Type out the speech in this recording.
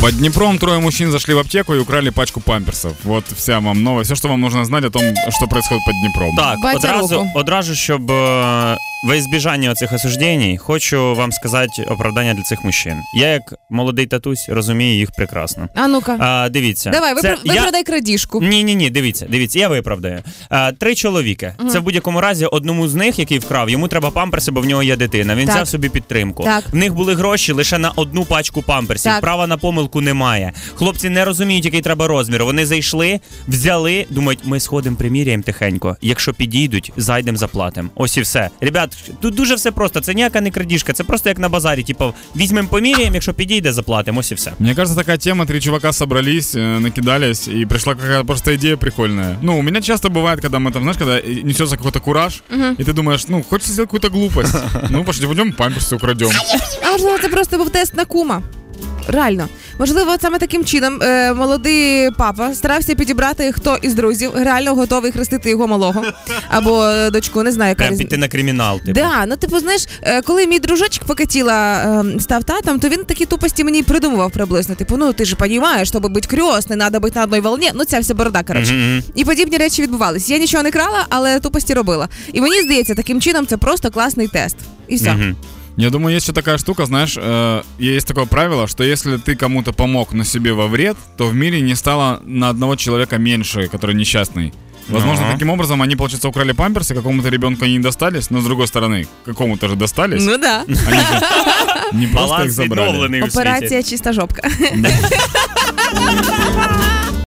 Под Днепром трое мужчин зашли в аптеку и украли пачку памперсов. Вот вся вам новость. Все, что вам нужно знать о том, что происходит под Днепром. Так, Батя одразу, руку. одразу, щоб е, во избіжання цих осуждень, хочу вам сказати оправдання для цих мужчин. Я, як молодий татусь, розумію їх прекрасно. А ну-ка. А, дивіться. Давай, це випра- виправдай крадіжку. Ні, ні, ні, дивіться, дивіться, я виправдаю. А, три чоловіки. Це в будь-якому разі одному з них, який вкрав, йому треба памперси, бо в нього є дитина. Він Так. взяв собі підтримку. Так. В них були гроші лише на одну пачку памперсів. Так. Права на помилку немає. Хлопці не розуміють, який треба розмір. Вони зайшли, взяли, думають, ми сходимо, приміряємо тихенько. Якщо підійдуть, зайдемо, заплатимо. Ось і все. Ребят, тут дуже все просто. Це ніяка не крадіжка, це просто як на базарі. Типу, візьмемо, поміряємо, якщо підійде, заплатимо. Ось і все. Мне кажется, такая тема, три чувака собрались, э, накидались, и пришла какая-то просто идея прикольная. Ну, у меня часто бывает, когда мы там, знаешь, когда э, несется какой-то кураж, и ты думаешь, ну, хочется сделать какую-то глупость. Ну, пошли, пойдем памперсы украдем. А можливо, це просто був тест на кума. Реально, можливо, саме таким чином е, молодий папа старався підібрати, хто із друзів реально готовий хрестити його малого або е, дочку, не знаю, яка Прям піти на кримінал. Типу. Да, ну типу, знаєш, е, коли мій дружочок покатіла е, став татом, то він такі тупості мені придумував приблизно. Типу, ну ти ж розумієш, щоб бути крьосний, треба бути на одній волні. Ну ця вся борода, коротше. Мгм. І подібні речі відбувалися. Я нічого не крала, але тупості робила. І мені здається, таким чином це просто класний тест. І все. Мгм. Я думаю, есть еще такая штука, знаешь, э, есть такое правило, что если ты кому-то помог, но себе во вред, то в мире не стало на одного человека меньше, который несчастный. Возможно, Ага. таким образом они, получается, украли памперсы, какому-то ребенку они не достались, но с другой стороны, какому-то же достались. Ну да. Они же не просто их забрали. відновлений у